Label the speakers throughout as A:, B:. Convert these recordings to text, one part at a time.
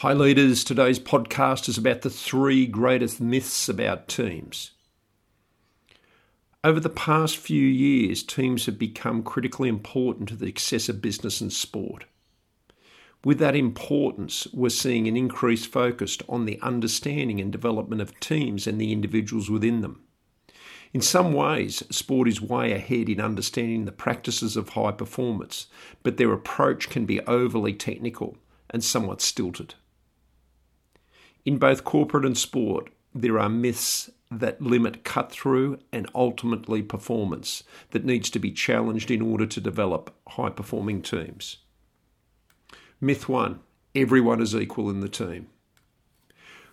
A: Hi, leaders. Today's podcast is about the three greatest myths about teams. Over the past few years, teams have become critically important to the success of business and sport. With that importance, we're seeing an increased focus on the understanding and development of teams and the individuals within them. In some ways, sport is way ahead in understanding the practices of high performance, but their approach can be overly technical and somewhat stilted. In both corporate and sport, there are myths that limit cut through and ultimately performance that needs to be challenged in order to develop high performing teams. Myth one everyone is equal in the team.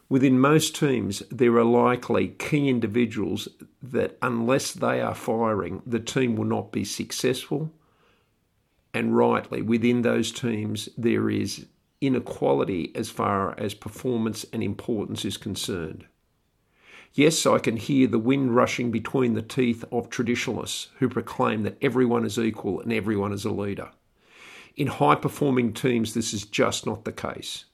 A: Within most teams, there are likely key individuals that, unless they are firing, the team will not be successful. And rightly, within those teams, there is inequality as far as performance and importance is concerned. Yes, I can hear the wind rushing between the teeth of traditionalists who proclaim that everyone is equal and everyone is a leader. In high performing teams, this is just not the case.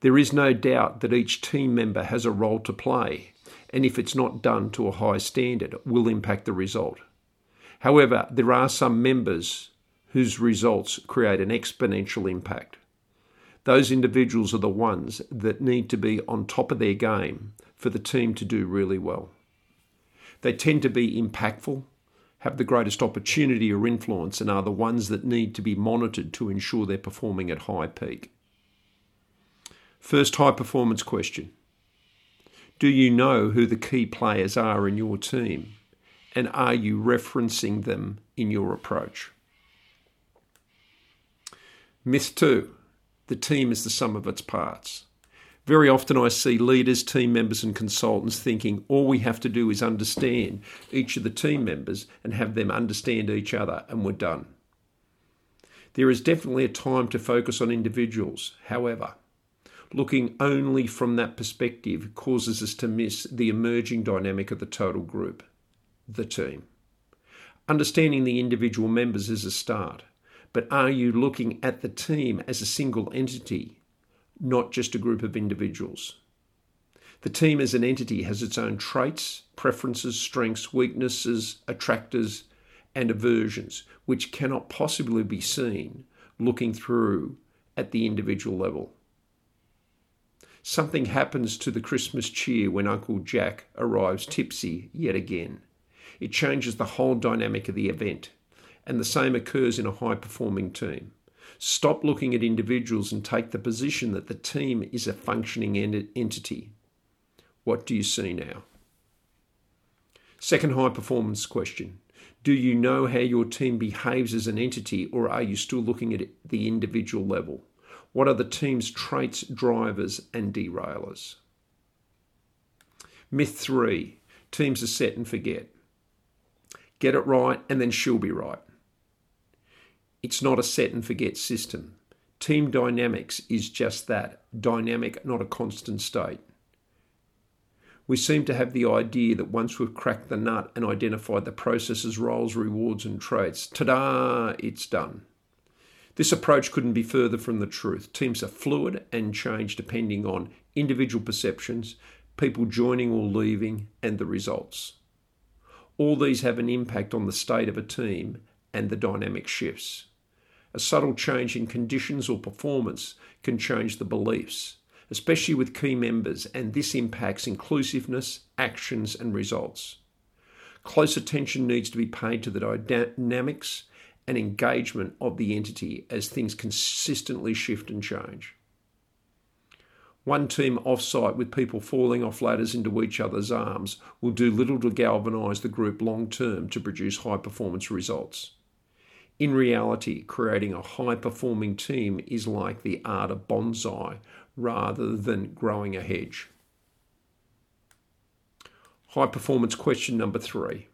A: There is no doubt that each team member has a role to play, and if it's not done to a high standard, it will impact the result. However, there are some members whose results create an exponential impact. Those individuals are the ones that need to be on top of their game for the team to do really well. They tend to be impactful, have the greatest opportunity or influence, and are the ones that need to be monitored to ensure they're performing at high peak. First high performance question Do you know who the key players are in your team? And are you referencing them in your approach? Myth two the team is the sum of its parts. Very often I see leaders, team members, and consultants thinking all we have to do is understand each of the team members and have them understand each other, and we're done. There is definitely a time to focus on individuals. However, looking only from that perspective causes us to miss the emerging dynamic of the total group, the team. Understanding the individual members is a start. But are you looking at the team as a single entity, not just a group of individuals? The team as an entity has its own traits, preferences, strengths, weaknesses, attractors, and aversions, which cannot possibly be seen looking through at the individual level. Something happens to the Christmas cheer when Uncle Jack arrives tipsy yet again. It changes the whole dynamic of the event and the same occurs in a high performing team. Stop looking at individuals and take the position that the team is a functioning entity. What do you see now? Second high performance question Do you know how your team behaves as an entity, or are you still looking at the individual level? What are the team's traits, drivers, and derailers? Myth three teams are set and forget. Get it right, and then she'll be right. It's not a set and forget system. Team dynamics is just that dynamic, not a constant state. We seem to have the idea that once we've cracked the nut and identified the processes, roles, rewards, and traits, ta da, it's done. This approach couldn't be further from the truth. Teams are fluid and change depending on individual perceptions, people joining or leaving, and the results. All these have an impact on the state of a team and the dynamic shifts. A subtle change in conditions or performance can change the beliefs, especially with key members, and this impacts inclusiveness, actions, and results. Close attention needs to be paid to the dynamics and engagement of the entity as things consistently shift and change. One team offsite with people falling off ladders into each other's arms will do little to galvanise the group long term to produce high performance results. In reality, creating a high performing team is like the art of bonsai rather than growing a hedge. High performance question number three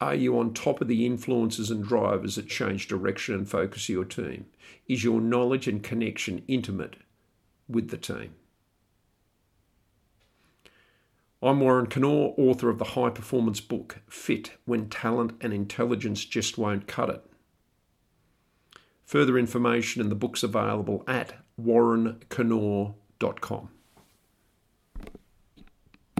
A: Are you on top of the influences and drivers that change direction and focus of your team? Is your knowledge and connection intimate with the team? I'm Warren Kennaugh, author of the high performance book Fit When Talent and Intelligence Just Won't Cut It. Further information and the books available at warrenkennaugh.com.